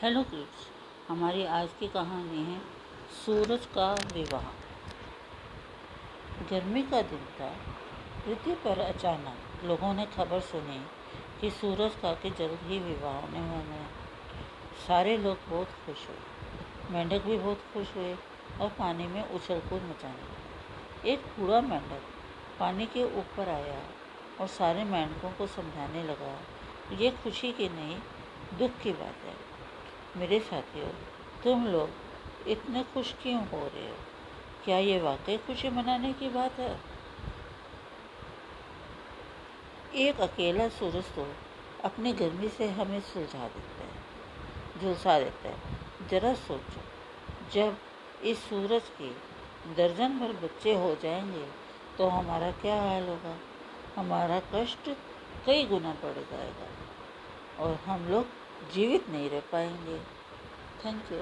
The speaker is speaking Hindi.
हेलो किड्स हमारी आज की कहानी है सूरज का विवाह। गर्मी का दिन था, पृथ्वी पर अचानक लोगों ने खबर सुनी कि सूरज का के जल्द ही विवाह होने वाला है। सारे लोग बहुत खुश हुए, मेंढक भी बहुत खुश हुए और पानी में उछल कूद मचाने लगे। एक बूढ़ा मेंढक पानी के ऊपर आया और सारे मेंढकों को समझाने लगा, ये खुशी की नहीं, दुख की बात है। मेरे साथियों, तुम लोग इतने खुश क्यों हो रहे हो? क्या ये वाकई खुशी मनाने की बात है? एक अकेला सूरज तो अपनी गर्मी से हमें सुलझा देता है, झुलसा देता है। जरा सोचो, जब इस सूरज के दर्जन भर बच्चे हो जाएँगे तो हमारा क्या हाल होगा? हमारा कष्ट कई गुना बढ़ जाएगा और हम लोग जीवित नहीं रह पाएँगे। Thank you